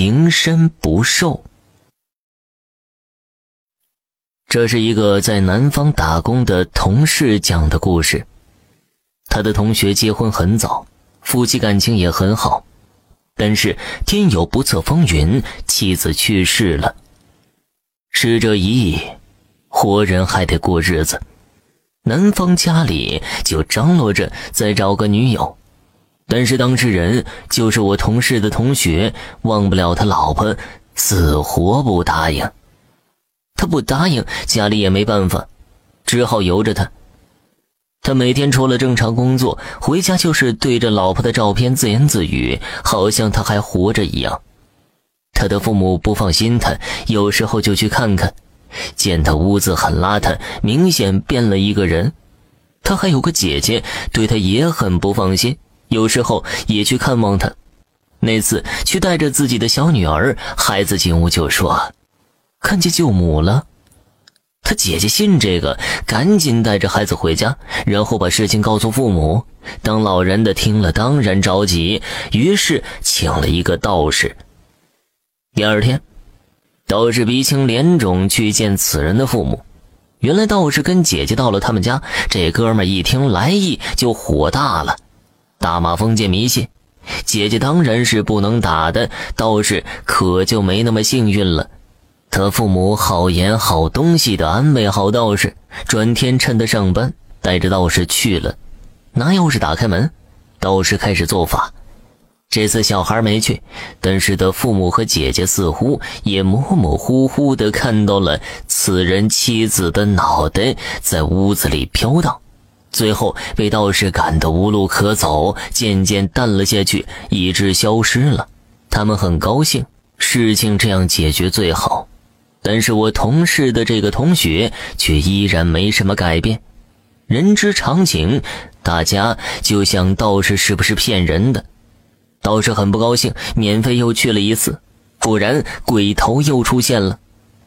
情深不寿。这是一个在南方打工的同事讲的故事。他的同学结婚很早，夫妻感情也很好，但是天有不测风云，妻子去世了。逝者已矣，活人还得过日子。男方家里就张罗着再找个女友，但是当事人就是我同事的同学，忘不了他老婆，死活不答应。他不答应，家里也没办法，只好由着他。他每天除了正常工作，回家就是对着老婆的照片自言自语，好像他还活着一样。他的父母不放心他，有时候就去看看，见他屋子很邋遢，明显变了一个人。他还有个姐姐，对他也很不放心，有时候也去看望他。那次去带着自己的小女儿，孩子进屋就说。看见舅母了，他姐姐信这个，赶紧带着孩子回家，然后把事情告诉父母。当老人的听了，当然着急，于是请了一个道士。第二天，道士鼻青脸肿去见此人的父母。原来道士跟姐姐到了他们家，这哥们一听来意就火大了，大骂封建迷信。姐姐当然是不能打的，道士可就没那么幸运了。他父母好言好东西的安慰好道士，转天趁他上班，带着道士去了，拿钥匙打开门，道士开始做法。这次小孩没去，但是他父母和姐姐似乎也模模糊糊的看到了此人妻子的脑袋在屋子里飘荡，最后被道士赶得无路可走，渐渐淡了下去，以致消失了。他们很高兴，事情这样解决最好。但是我同事的这个同学却依然没什么改变。人之常情，大家就想道士是不是骗人的？道士很不高兴，免费又去了一次，果然鬼头又出现了。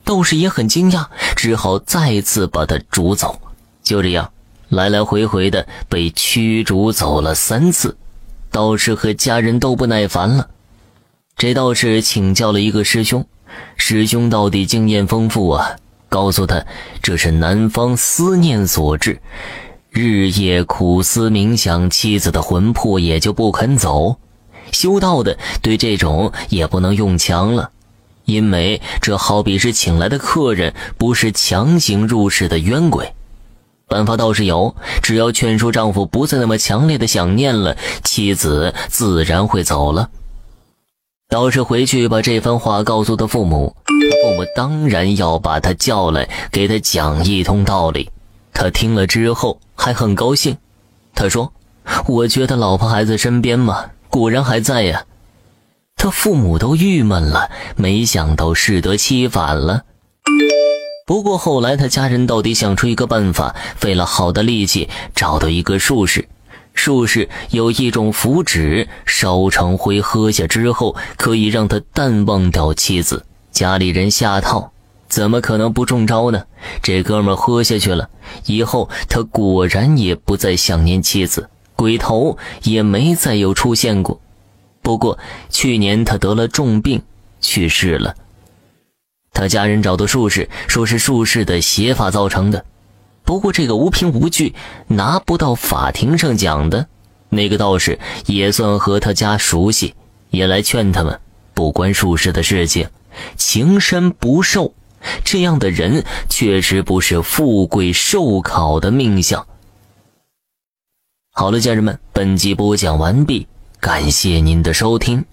道士也很惊讶，只好再次把他逐走。就这样，来来回回的被驱逐走了三次。道士和家人都不耐烦了，这道士请教了一个师兄。师兄到底经验丰富啊，告诉他这是南方思念所致，日夜苦思冥想，妻子的魂魄也就不肯走。修道的对这种也不能用强了，因为这好比是请来的客人，不是强行入室的冤鬼。办法倒是有，只要劝说丈夫不再那么强烈的想念了，妻子自然会走了。道士回去把这番话告诉他父母，父母当然要把他叫来，给他讲一通道理。他听了之后还很高兴，他说：“我觉得老婆还在身边嘛，果然还在呀。”他父母都郁闷了，没想到适得其反了。不过后来他家人到底想出一个办法，费了好的力气找到一个术士。术士有一种符纸，烧成灰喝下之后，可以让他淡忘掉妻子。家里人下套，怎么可能不中招呢？这哥们喝下去了，以后他果然也不再想念妻子，鬼头也没再有出现过。不过去年他得了重病，去世了。他家人找到术士，说是术士的邪法造成的。不过这个无凭无据，拿不到法庭上讲的，那个道士也算和他家熟悉，也来劝他们不关术士的事情，情深不寿，这样的人确实不是富贵寿考的命相。好了，家人们，本集播讲完毕，感谢您的收听。